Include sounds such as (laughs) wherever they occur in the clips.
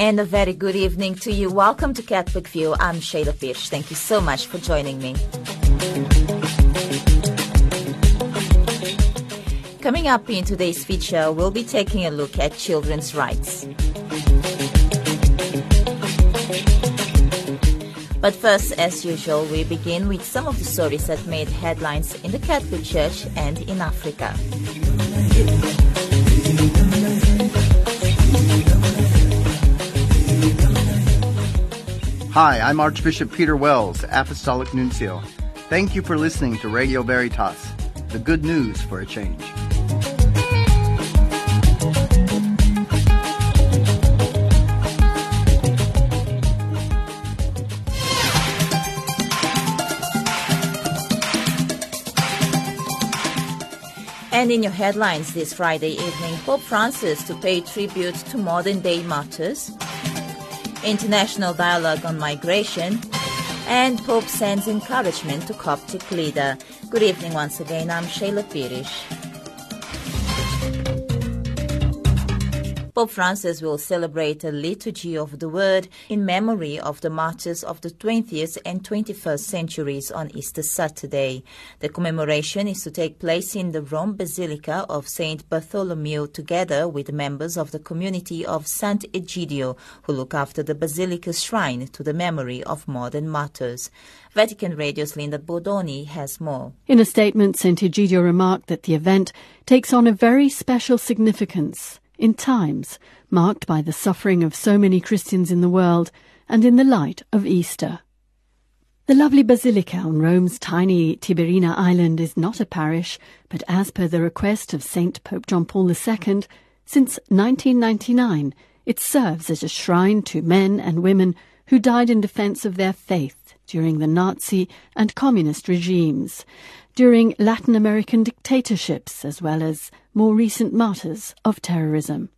And a very good evening to you. Welcome to Catholic View. I'm Sheila Fish. Thank you so much for joining me. Coming up in today's feature, we'll be taking a look at children's rights. But first, as usual, we begin with some of the stories that made headlines in the Catholic Church and in Africa. Hi, I'm Archbishop Peter Wells, Apostolic Nuncio. Thank you for listening to Radio Veritas, the good news for a change. And in your headlines this Friday evening, Pope Francis to pay tribute to modern day martyrs, international dialogue on migration, and Pope sends encouragement to Coptic leader. Good evening once again, I'm Sheila Pires. Pope Francis will celebrate a liturgy of the word in memory of the martyrs of the 20th and 21st centuries on Easter Saturday. The commemoration is to take place in the Rome Basilica of St. Bartholomew together with members of the community of Sant Egidio who look after the basilica's shrine to the memory of modern martyrs. Vatican Radio's Linda Bordoni has more. In a statement, St. Egidio remarked that the event takes on a very special significance in times marked by the suffering of so many Christians in the world and in the light of Easter. The lovely basilica on Rome's tiny Tiberina island is not a parish, but as per the request of St. Pope John Paul II, since 1999, it serves as a shrine to men and women who died in defense of their faith during the Nazi and communist regimes, during Latin American dictatorships, as well as more recent martyrs of terrorism.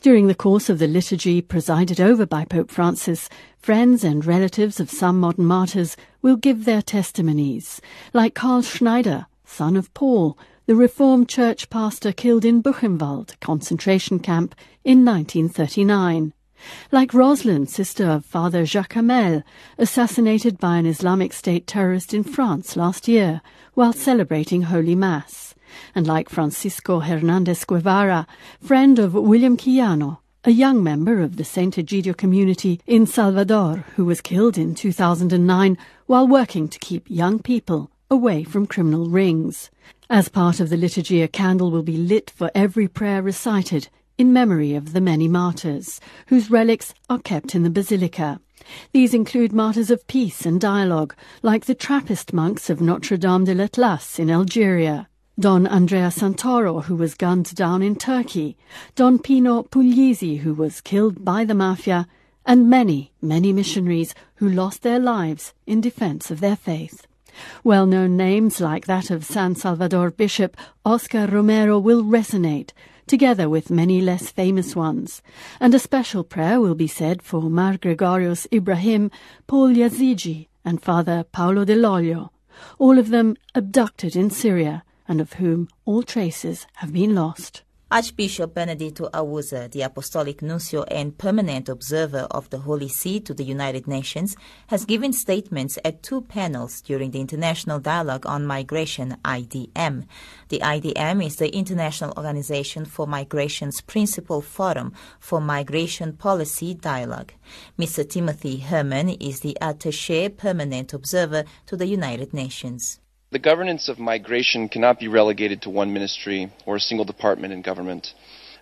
During the course of the liturgy presided over by Pope Francis, friends and relatives of some modern martyrs will give their testimonies, like Karl Schneider, son of Paul, the Reformed Church pastor killed in Buchenwald concentration camp in 1939. Like Rosalind, sister of Father Jacques Hamel, assassinated by an Islamic State terrorist in France last year while celebrating Holy Mass and like Francisco Hernandez Guevara, friend of William Quijano, a young member of the St. Egidio community in Salvador who was killed in 2009 while working to keep young people away from criminal rings. As part of the liturgy, a candle will be lit for every prayer recited in memory of the many martyrs, whose relics are kept in the basilica. These include martyrs of peace and dialogue, like the Trappist monks of Notre Dame de l'Atlas in Algeria, Don Andrea Santoro, who was gunned down in Turkey, Don Pino Puglisi, who was killed by the mafia, and many, many missionaries who lost their lives in defense of their faith. Well known names like that of San Salvador Bishop Oscar Romero will resonate, together with many less famous ones, and a special prayer will be said for Mar Gregorios Ibrahim, Paul Yazigi, and Father Paolo Paulo Dall'Oglio, all of them abducted in Syria and of whom all traces have been lost. Archbishop Bernardito Auza, the Apostolic Nuncio and Permanent Observer of the Holy See to the United Nations, has given statements at two panels during the International Dialogue on Migration, IDM. The IDM is the International Organization for Migration's principal forum for migration policy dialogue. Mr. Timothy Herrmann is the Attaché Permanent Observer to the United Nations. The governance of migration cannot be relegated to one ministry or a single department in government.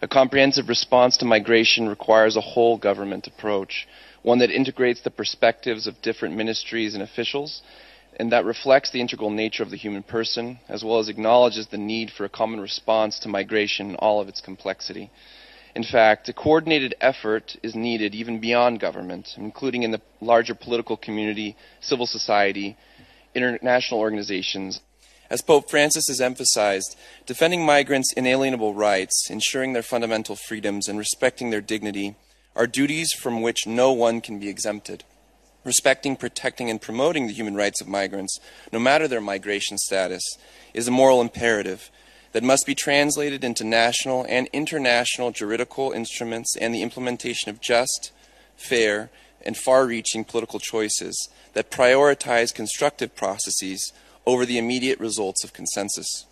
A comprehensive response to migration requires a whole government approach, one that integrates the perspectives of different ministries and officials, and that reflects the integral nature of the human person, as well as acknowledges the need for a common response to migration in all of its complexity. In fact, a coordinated effort is needed even beyond government, including in the larger political community, civil society, international organizations. As Pope Francis has emphasized, defending migrants' inalienable rights, ensuring their fundamental freedoms, and respecting their dignity are duties from which no one can be exempted. Respecting, protecting, and promoting the human rights of migrants, no matter their migration status, is a moral imperative that must be translated into national and international juridical instruments and the implementation of just, fair, and far reaching political choices that prioritize constructive processes over the immediate results of consensus.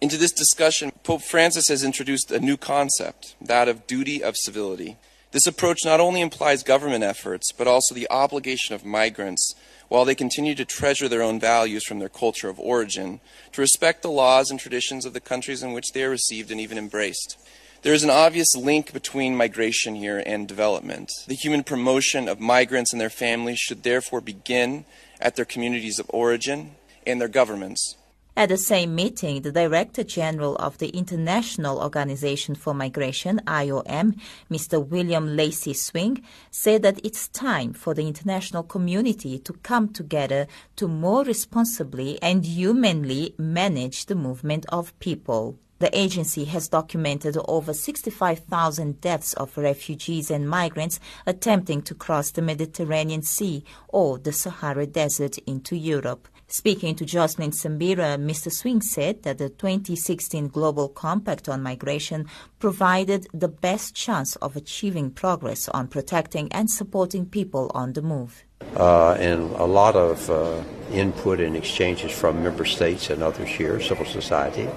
Into this discussion, Pope Francis has introduced a new concept, that of duty of civility. This approach not only implies government efforts, but also the obligation of migrants, while they continue to treasure their own values from their culture of origin, to respect the laws and traditions of the countries in which they are received and even embraced. There is an obvious link between migration here and development. The human promotion of migrants and their families should therefore begin at their communities of origin and their governments. At the same meeting, the Director General of the International Organization for Migration, IOM, Mr. William Lacy Swing, said that it's time for the international community to come together to more responsibly and humanly manage the movement of people. The agency has documented over 65,000 deaths of refugees and migrants attempting to cross the Mediterranean Sea or the Sahara Desert into Europe. Speaking to Jocelyn Sambira, Mr. Swing said that the 2016 Global Compact on Migration provided the best chance of achieving progress on protecting and supporting people on the move. Uh, and a lot of uh, input and exchanges from member states and others here, civil society.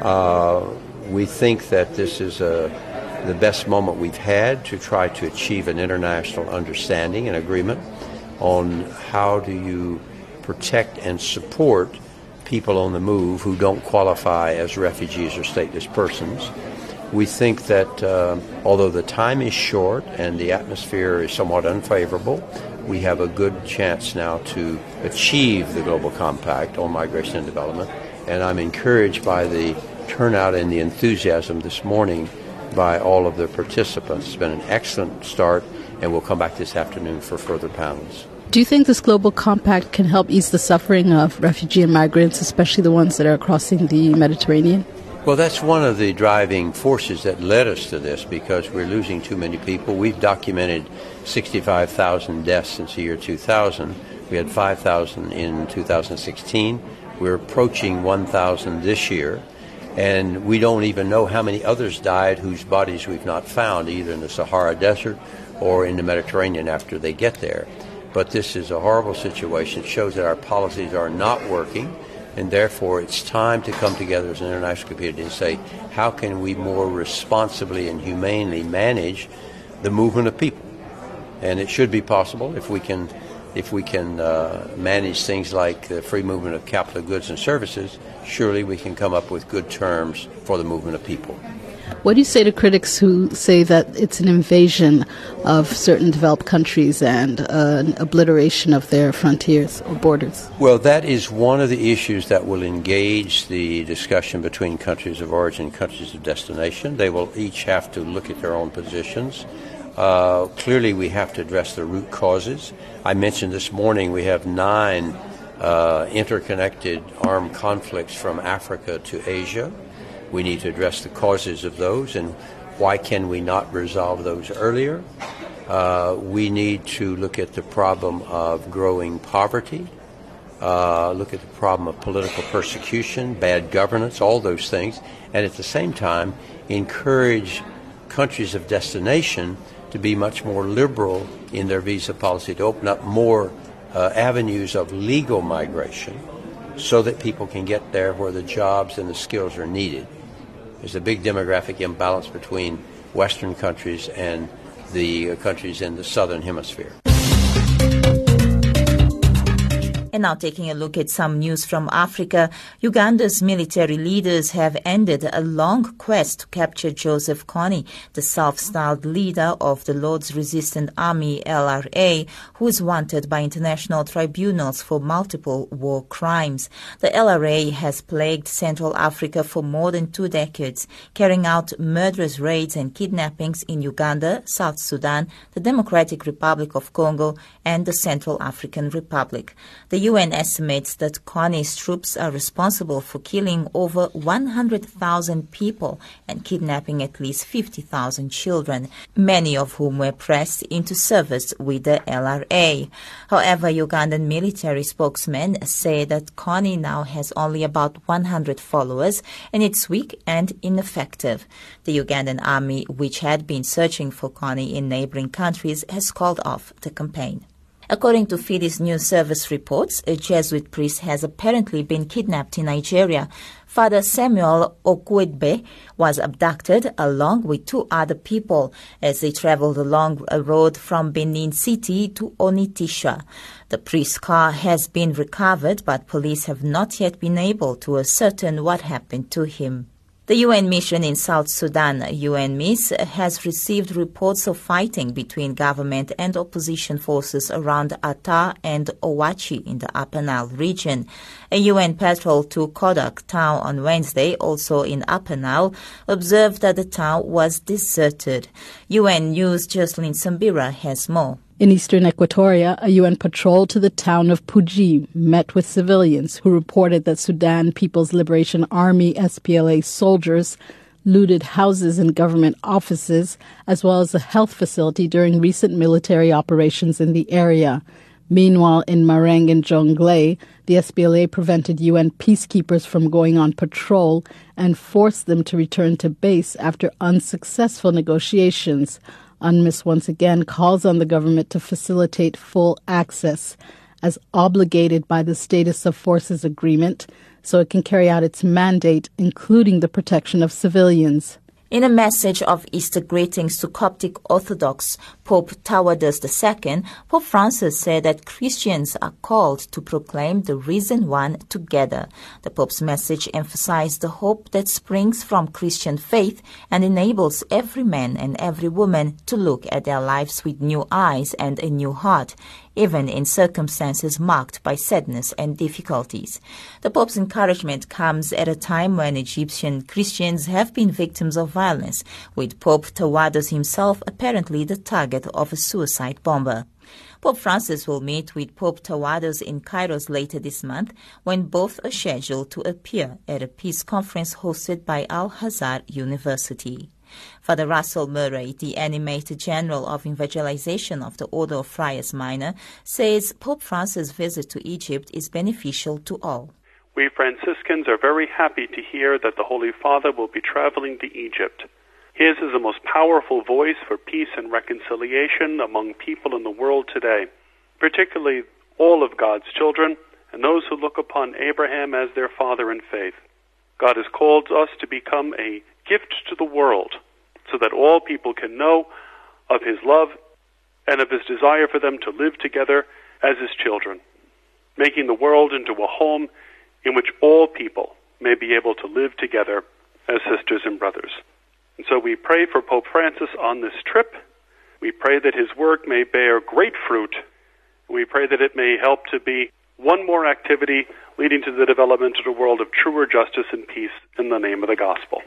Uh, we think that this is a, the best moment we've had to try to achieve an international understanding and agreement on how do you protect and support people on the move who don't qualify as refugees or stateless persons. We think that uh, although the time is short and the atmosphere is somewhat unfavorable, we have a good chance now to achieve the Global Compact on migration and development. And I'm encouraged by the turnout and the enthusiasm this morning by all of the participants. It's been an excellent start, and we'll come back this afternoon for further panels. Do you think this global compact can help ease the suffering of refugee and migrants, especially the ones that are crossing the Mediterranean? Well, that's one of the driving forces that led us to this because we're losing too many people. We've documented 65,000 deaths since the year 2000. We had 5,000 in 2016. We're approaching 1,000 this year and we don't even know how many others died whose bodies we've not found, either in the Sahara Desert or in the Mediterranean after they get there. But this is a horrible situation. It shows that our policies are not working, and therefore it's time to come together as an international community and say, how can we more responsibly and humanely manage the movement of people? And it should be possible if we can if we can uh, manage things like the free movement of capital goods and services, surely we can come up with good terms for the movement of people. What do you say to critics who say that it's an invasion of certain developed countries and uh, an obliteration of their frontiers or borders? Well, that is one of the issues that will engage the discussion between countries of origin and countries of destination. They will each have to look at their own positions. Uh, clearly, we have to address the root causes. I mentioned this morning we have nine uh, interconnected armed conflicts from Africa to Asia. We need to address the causes of those and why can we not resolve those earlier? Uh, we need to look at the problem of growing poverty, uh, look at the problem of political persecution, bad governance, all those things, and at the same time encourage countries of destination to be much more liberal in their visa policy, to open up more uh, avenues of legal migration so that people can get there where the jobs and the skills are needed. There's a big demographic imbalance between Western countries and the uh, countries in the Southern Hemisphere. And now taking a look at some news from Africa, Uganda's military leaders have ended a long quest to capture Joseph Kony, the self-styled leader of the Lord's Resistance Army LRA, who is wanted by international tribunals for multiple war crimes. The LRA has plagued Central Africa for more than two decades, carrying out murderous raids and kidnappings in Uganda, South Sudan, the Democratic Republic of Congo, and the Central African Republic. The UN estimates that Kony's troops are responsible for killing over 100,000 people and kidnapping at least 50,000 children, many of whom were pressed into service with the LRA. However, Ugandan military spokesmen say that Kony now has only about 100 followers and it's weak and ineffective. The Ugandan army, which had been searching for Kony in neighboring countries, has called off the campaign. According to Fides News Service reports, a Jesuit priest has apparently been kidnapped in Nigeria. Father Samuel Okwuidegbe was abducted along with two other people as they traveled along a road from Benin City to Onitsha. The priest's car has been recovered, but police have not yet been able to ascertain what happened to him. The UN mission in South Sudan, UNMISS, has received reports of fighting between government and opposition forces around Attar and Owachi in the Upper Nile region. A UN patrol to Kodok town on Wednesday, also in Upper Nile, observed that the town was deserted. UN News Jocelyn Sambira has more. In eastern Equatoria, a UN patrol to the town of Puji met with civilians who reported that Sudan People's Liberation Army SPLA soldiers looted houses and government offices, as well as a health facility during recent military operations in the area. Meanwhile, in Marang and Jonglei, the SPLA prevented UN peacekeepers from going on patrol and forced them to return to base after unsuccessful negotiations. UNMISS once again calls on the government to facilitate full access as obligated by the Status of Forces Agreement so it can carry out its mandate, including the protection of civilians. In a message of Easter greetings to Coptic Orthodox Pope Tawadros II, Pope Francis said that Christians are called to proclaim the risen one together. The Pope's message emphasized the hope that springs from Christian faith and enables every man and every woman to look at their lives with new eyes and a new heart even in circumstances marked by sadness and difficulties. The Pope's encouragement comes at a time when Egyptian Christians have been victims of violence, with Pope Tawadros himself apparently the target of a suicide bomber. Pope Francis will meet with Pope Tawadros in Kairos later this month when both are scheduled to appear at a peace conference hosted by Al Azhar University. Father Russell Murray, the Animator General of Evangelization of the Order of Friars Minor, says Pope Francis' visit to Egypt is beneficial to all. We Franciscans are very happy to hear that the Holy Father will be traveling to Egypt. His is the most powerful voice for peace and reconciliation among people in the world today, particularly all of God's children and those who look upon Abraham as their father in faith. God has called us to become a gift to the world so that all people can know of his love and of his desire for them to live together as his children, making the world into a home in which all people may be able to live together as sisters and brothers. And so we pray for Pope Francis on this trip. We pray that his work may bear great fruit. We pray that it may help to be one more activity leading to the development of a world of truer justice and peace in the name of the gospel.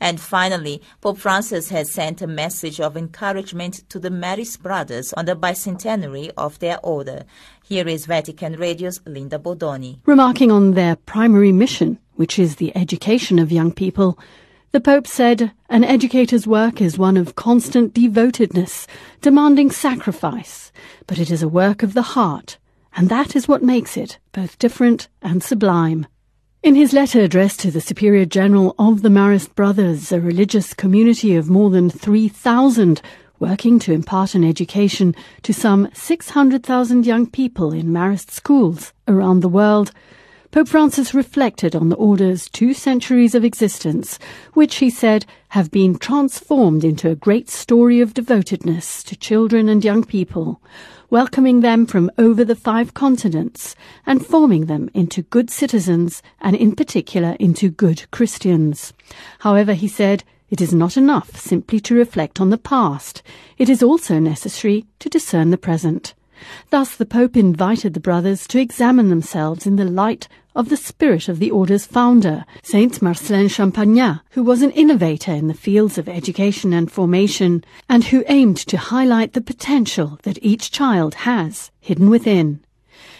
And finally, Pope Francis has sent a message of encouragement to the Marist brothers on the bicentenary of their order. Here is Vatican Radio's Linda Bordoni. Remarking on their primary mission, which is the education of young people, the Pope said, An educator's work is one of constant devotedness, demanding sacrifice, but it is a work of the heart, and that is what makes it both different and sublime. In his letter addressed to the Superior General of the Marist Brothers, a religious community of more than 3,000 working to impart an education to some 600,000 young people in Marist schools around the world, Pope Francis reflected on the Order's two centuries of existence, which he said have been transformed into a great story of devotedness to children and young people, welcoming them from over the five continents and forming them into good citizens and in particular into good Christians. However, he said, it is not enough simply to reflect on the past. It is also necessary to discern the present. Thus, the Pope invited the brothers to examine themselves in the light of the spirit of the order's founder, Saint Marcelin Champagnat, who was an innovator in the fields of education and formation, and who aimed to highlight the potential that each child has hidden within.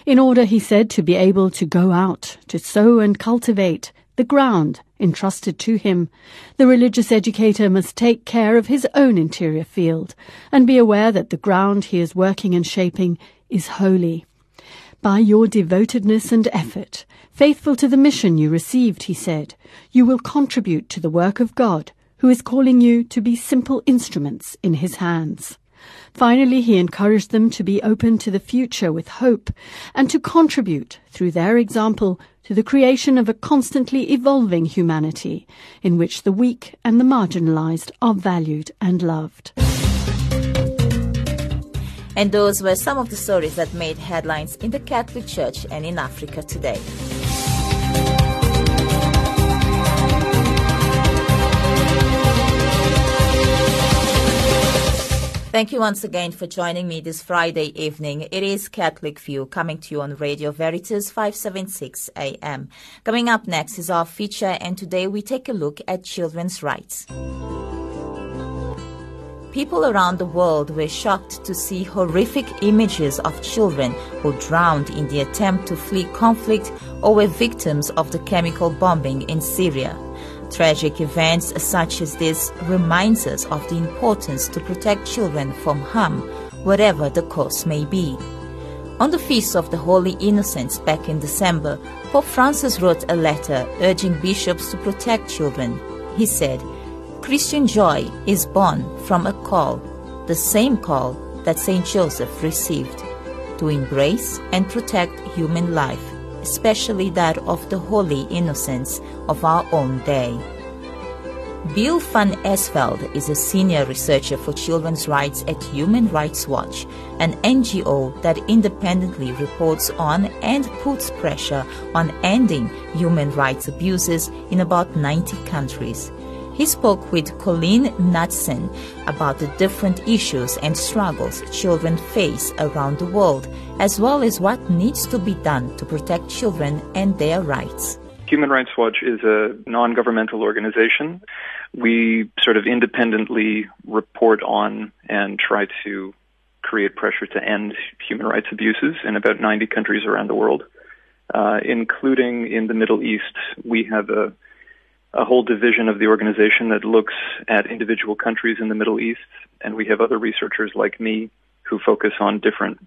In order, he said, to be able to go out, to sow and cultivate the ground entrusted to him, the religious educator must take care of his own interior field and be aware that the ground he is working and shaping is holy. By your devotedness and effort, faithful to the mission you received, he said, you will contribute to the work of God, who is calling you to be simple instruments in his hands. Finally, he encouraged them to be open to the future with hope and to contribute, through their example, to the creation of a constantly evolving humanity in which the weak and the marginalized are valued and loved. And those were some of the stories that made headlines in the Catholic Church and in Africa today. Thank you once again for joining me this Friday evening. It is Catholic View coming to you on Radio Veritas 576 AM. Coming up next is our feature, and today we take a look at children's rights. People around the world were shocked to see horrific images of children who drowned in the attempt to flee conflict or were victims of the chemical bombing in Syria. Tragic events such as this reminds us of the importance to protect children from harm, whatever the cause may be. On the Feast of the Holy Innocents back in December, Pope Francis wrote a letter urging bishops to protect children. He said, Christian joy is born from a call, the same call that St. Joseph received, to embrace and protect human life, especially that of the holy innocents of our own day. Bill van Esveld is a senior researcher for children's rights at Human Rights Watch, an NGO that independently reports on and puts pressure on ending human rights abuses in about 90 countries. He spoke with Colleen Knudsen about the different issues and struggles children face around the world, as well as what needs to be done to protect children and their rights. Human Rights Watch is a non governmental organization. We sort of independently report on and try to create pressure to end human rights abuses in about 90 countries around the world, uh, including in the Middle East. We have a a whole division of the organization that looks at individual countries in the Middle East, and we have other researchers like me who focus on different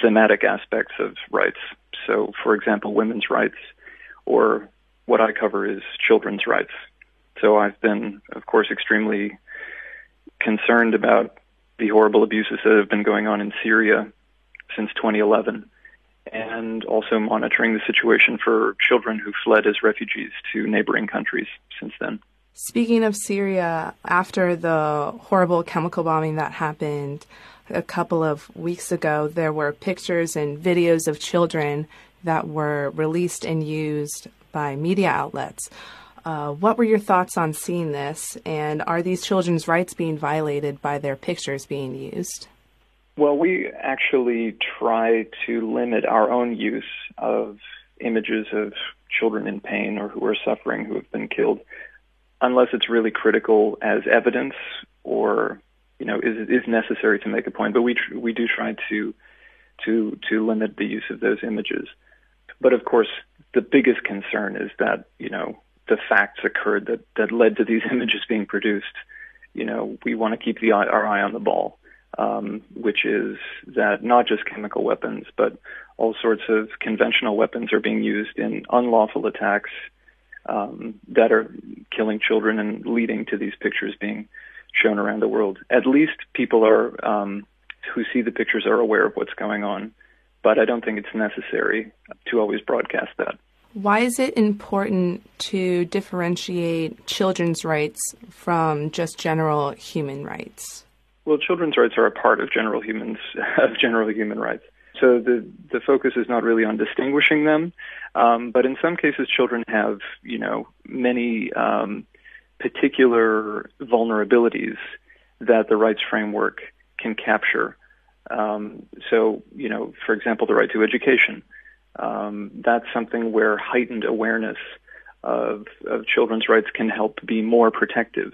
thematic aspects of rights. So, for example, women's rights, or what I cover is children's rights. So I've been, of course, extremely concerned about the horrible abuses that have been going on in Syria since 2011 and also monitoring the situation for children who fled as refugees to neighboring countries since then. Speaking of Syria, after the horrible chemical bombing that happened a couple of weeks ago, there were pictures and videos of children that were released and used by media outlets. Uh, what were your thoughts on seeing this, and are these children's rights being violated by their pictures being used? Well, we actually try to limit our own use of images of children in pain or who are suffering who have been killed unless it's really critical as evidence or you know is is necessary to make a point. But we tr- we do try to to to limit the use of those images. But of course the biggest concern is that you know the facts occurred that that led to these (laughs) images being produced. You know we want to keep the our eye on the ball um, which is that not just chemical weapons, but all sorts of conventional weapons are being used in unlawful attacks um, that are killing children and leading to these pictures being shown around the world. At least people are um, who see the pictures are aware of what's going on, but I don't think it's necessary to always broadcast that. Why is it important to differentiate children's rights from just general human rights? Well, children's rights are a part of general humans (laughs) of general human rights. So the the focus is not really on distinguishing them, um, but in some cases, children have you know many um, particular vulnerabilities that the rights framework can capture. Um, so you know, for example, the right to education. Um, that's something where heightened awareness of, of children's rights can help be more protective.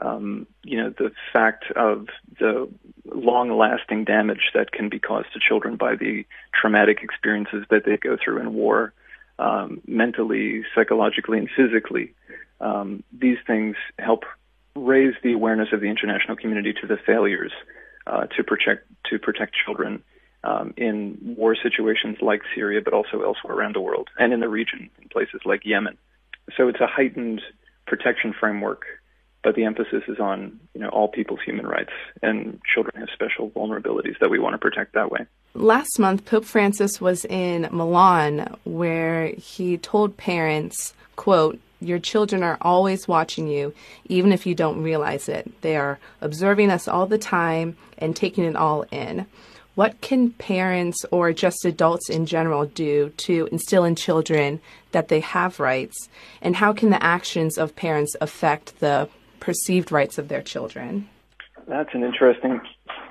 Um, you know, the fact of the long lasting damage that can be caused to children by the traumatic experiences that they go through in war, um, mentally, psychologically, and physically. Um, these things help raise the awareness of the international community to the failures uh, to protect to protect children um, in war situations like Syria, but also elsewhere around the world and in the region, in places like Yemen. So it's a heightened protection framework, but the emphasis is on you know all people's human rights, and children have special vulnerabilities that we want to protect that way. Last month, Pope Francis was in Milan, where he told parents, "quote." Your children are always watching you, even if you don't realize it. They are observing us all the time and taking it all in. What can parents or just adults in general do to instill in children that they have rights? And how can the actions of parents affect the perceived rights of their children? That's an interesting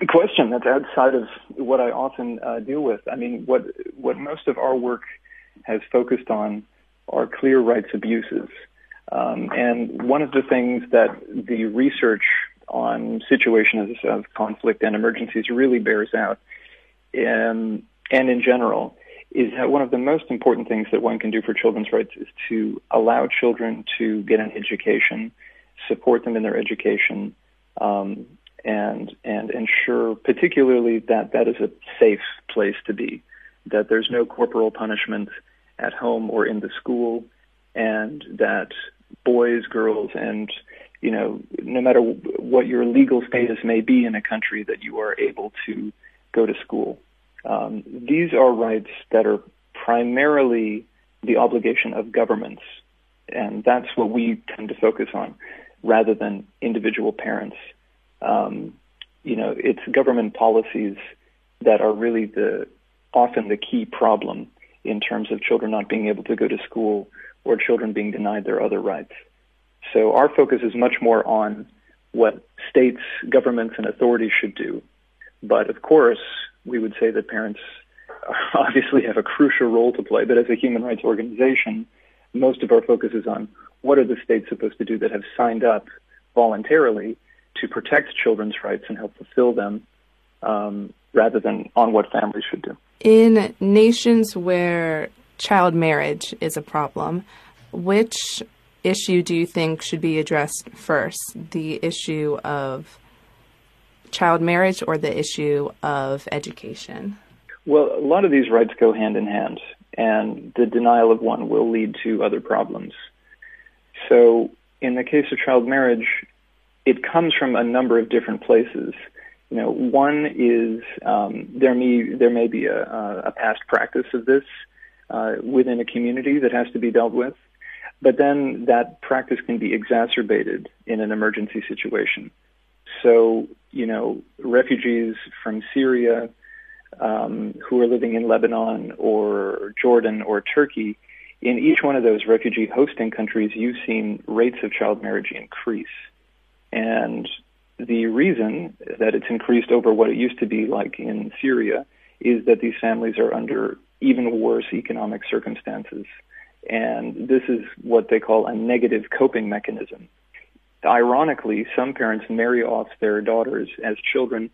question. That's outside of what I often uh, deal with. I mean, what what most of our work has focused on are clear rights abuses, um, and one of the things that the research on situations of conflict and emergencies really bears out um, and in general is that one of the most important things that one can do for children's rights is to allow children to get an education, support them in their education, um, and and ensure particularly that that is a safe place to be, that there's no corporal punishment at home or in the school, and that boys, girls, and you know, no matter what your legal status may be in a country, that you are able to go to school. Um, these are rights that are primarily the obligation of governments, and that's what we tend to focus on rather than individual parents. Um, you know, it's government policies that are really the often the key problem in terms of children not being able to go to school or children being denied their other rights. So our focus is much more on what states, governments, and authorities should do. But of course, we would say that parents (laughs) obviously have a crucial role to play. But as a human rights organization, most of our focus is on what are the states supposed to do that have signed up voluntarily to protect children's rights and help fulfill them, um, rather than on what families should do. In nations where child marriage is a problem, which issue do you think should be addressed first? The issue of child marriage or the issue of education? Well, a lot of these rights go hand in hand, and the denial of one will lead to other problems. So, in the case of child marriage, it comes from a number of different places. You know, one is um, there may there may be a, a past practice of this uh, within a community that has to be dealt with, but then that practice can be exacerbated in an emergency situation. So, you know, refugees from Syria um, who are living in Lebanon or Jordan or Turkey, in each one of those refugee hosting countries, you've seen rates of child marriage increase. And the reason that it's increased over what it used to be like in Syria is that these families are under even worse economic circumstances. And this is what they call a negative coping mechanism ironically, some parents marry off their daughters as children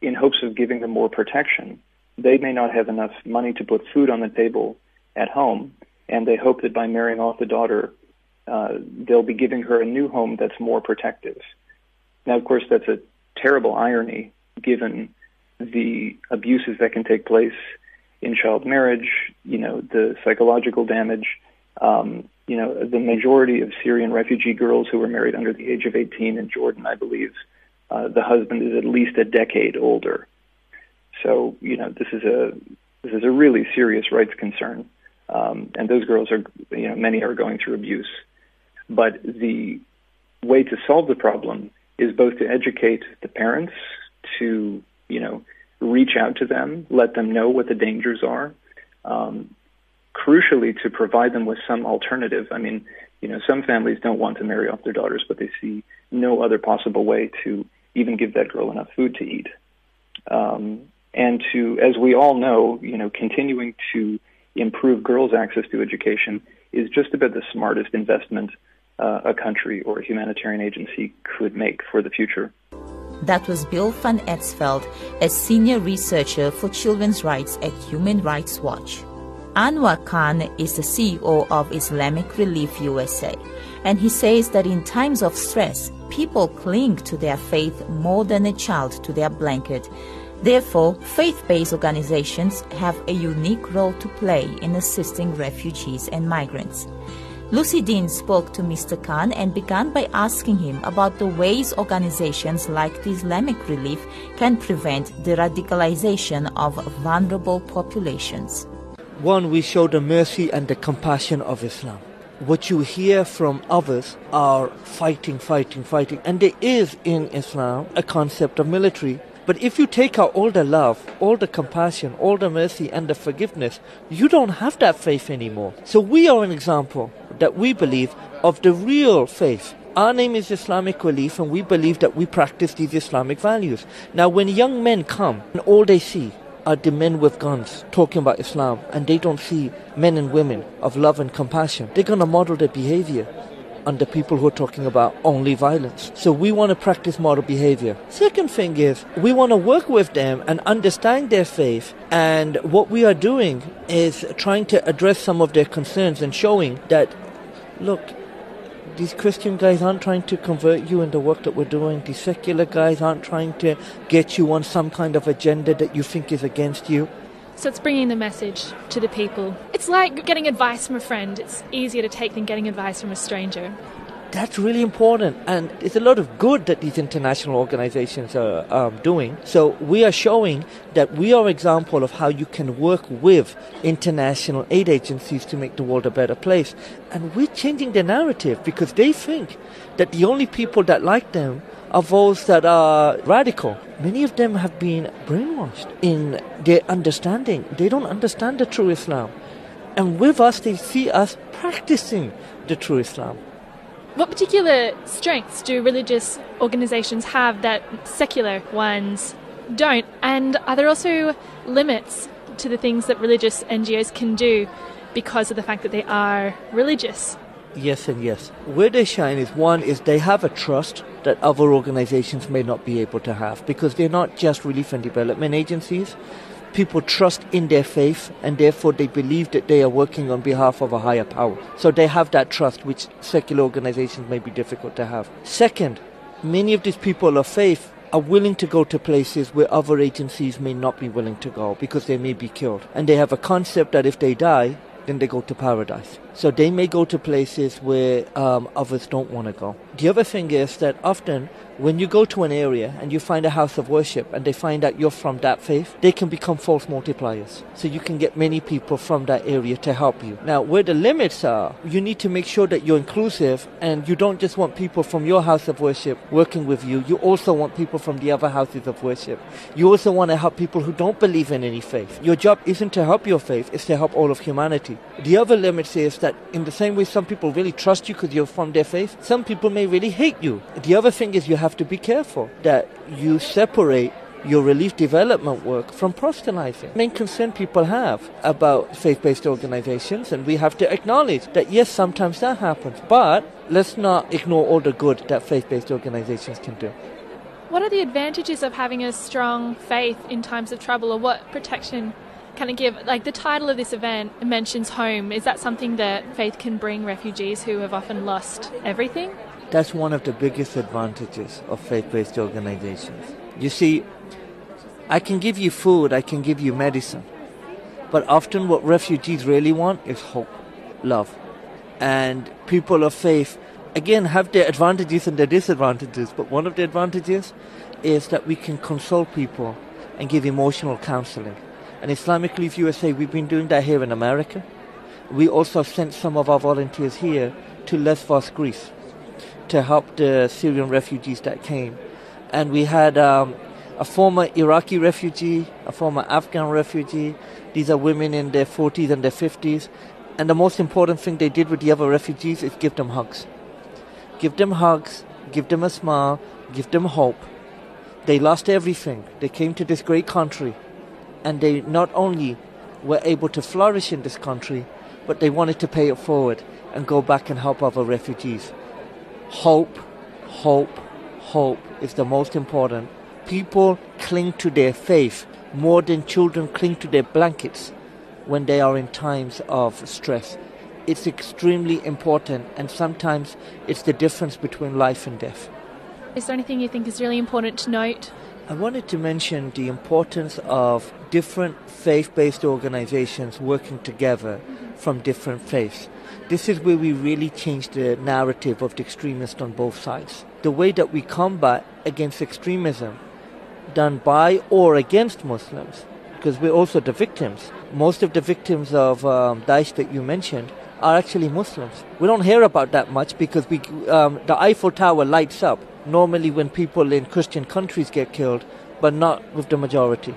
in hopes of giving them more protection. They may not have enough money to put food on the table at home, and they hope that by marrying off the daughter, uh, they'll be giving her a new home that's more protective. Now, of course, that's a terrible irony given the abuses that can take place in child marriage, you know, the psychological damage, um, you know, the majority of Syrian refugee girls who were married under the age of 18 in Jordan, I believe, uh, the husband is at least a decade older. So, you know, this is a this is a really serious rights concern, um, and those girls are, you know, many are going through abuse. But the way to solve the problem is both to educate the parents to, you know, reach out to them, let them know what the dangers are, um, crucially to provide them with some alternative. I mean, you know, some families don't want to marry off their daughters, but they see no other possible way to even give that girl enough food to eat. Um, and to, as we all know, you know, continuing to improve girls' access to education is just about the smartest investment uh, a country or a humanitarian agency could make for the future. That was Bill van Esveld, a senior researcher for children's rights at Human Rights Watch. Anwar Khan is the CEO of Islamic Relief USA, and he says that in times of stress, people cling to their faith more than a child to their blanket. Therefore, faith based organizations have a unique role to play in assisting refugees and migrants. Lucy Dean spoke to Mr. Khan and began by asking him about the ways organizations like the Islamic Relief can prevent the radicalization of vulnerable populations. One, we show the mercy and the compassion of Islam. What you hear from others are fighting, fighting, fighting. And there is in Islam a concept of military. But if you take out all the love, all the compassion, all the mercy and the forgiveness, you don't have that faith anymore. So we are an example that we believe of the real faith. Our name is Islamic Relief and we believe that we practice these Islamic values. Now when young men come and all they see are the men with guns talking about Islam and they don't see men and women of love and compassion, they're going to model their behavior the people who are talking about only violence. So we want to practice moral behavior. Second thing is we want to work with them and understand their faith. And what we are doing is trying to address some of their concerns and showing that, look, these Christian guys aren't trying to convert you in the work that we're doing. These secular guys aren't trying to get you on some kind of agenda that you think is against you. So it's bringing the message to the people. It's like getting advice from a friend. It's easier to take than getting advice from a stranger. That's really important, and it's a lot of good that these international organizations are um, doing. So we are showing that we are an example of how you can work with international aid agencies to make the world a better place. And we're changing the narrative because they think that the only people that like them are those that are radical. Many of them have been brainwashed in their understanding. They don't understand the true Islam. And with us, they see us practicing the true Islam. What particular strengths do religious organisations have that secular ones don't? And are there also limits to the things that religious NGOs can do because of the fact that they are religious? Yes and yes. Where they shine is one is they have a trust that other organizations may not be able to have because they're not just relief and development agencies people trust in their faith and therefore they believe that they are working on behalf of a higher power. So they have that trust, which secular organizations may be difficult to have. Second, many of these people of faith are willing to go to places where other agencies may not be willing to go because they may be killed. And they have a concept that if they die, then they go to paradise. So they may go to places where um, others don't want to go. The other thing is that often when you go to an area and you find a house of worship and they find out you're from that faith, they can become false multipliers. So you can get many people from that area to help you. Now, where the limits are, you need to make sure that you're inclusive and you don't just want people from your house of worship working with you. You also want people from the other houses of worship. You also want to help people who don't believe in any faith. Your job isn't to help your faith, it's to help all of humanity. The other limit is that in the same way some people really trust you because you're from their faith, some people may really hate you. The other thing is you have to be careful that you separate your relief development work from proselytizing. Main concern people have about faith-based organizations, and we have to acknowledge that yes, sometimes that happens, but let's not ignore all the good that faith-based organizations can do. What are the advantages of having a strong faith in times of trouble, or what protection can of give? Like the title of this event mentions home. Is that something that faith can bring refugees who have often lost everything? That's one of the biggest advantages of faith based organizations. You see, I can give you food, I can give you medicine, but often what refugees really want is hope, love. And people of faith, again, have their advantages and their disadvantages, but one of the advantages is that we can console people and give emotional counseling. And Islamic Relief USA, we've been doing that here in America. We also sent some of our volunteers here to Lesbos, Greece to help the Syrian refugees that came. And we had um, a former Iraqi refugee, a former Afghan refugee. These are women in their 40s and their 50s. And the most important thing they did with the other refugees is give them hugs. Give them hugs, give them a smile, give them hope. They lost everything. They came to this great country and they not only were able to flourish in this country, but they wanted to pay it forward and go back and help other refugees. Hope, hope, hope is the most important. People cling to their faith more than children cling to their blankets when they are in times of stress. It's extremely important, and sometimes it's the difference between life and death. Is there anything you think is really important to note? I wanted to mention the importance of different faith based organizations working together from different faiths. This is where we really change the narrative of the extremists on both sides. The way that we combat against extremism done by or against Muslims, because we're also the victims. Most of the victims of um, Daesh that you mentioned are actually Muslims. We don't hear about that much because we, um, the Eiffel Tower lights up normally when people in Christian countries get killed, but not with the majority.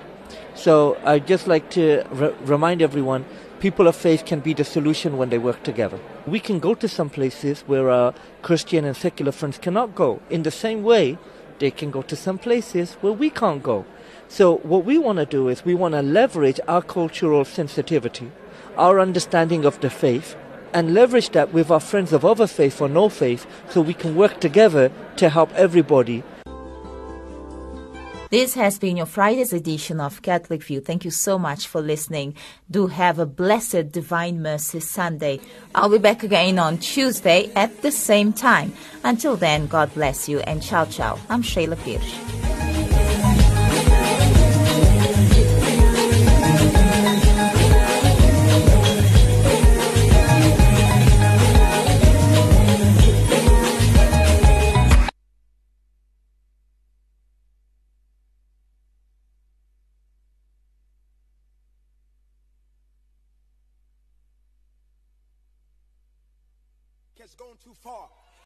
So I'd just like to re- remind everyone people of faith can be the solution when they work together. We can go to some places where our Christian and secular friends cannot go. In the same way, they can go to some places where we can't go. So what we want to do is we want to leverage our cultural sensitivity, our understanding of the faith, and leverage that with our friends of other faith or no faith so we can work together to help everybody. This has been your Friday's edition of Catholic View. Thank you so much for listening. Do have a blessed Divine Mercy Sunday. I'll be back again on Tuesday at the same time. Until then, God bless you and ciao ciao. I'm Sheila Pires. Far.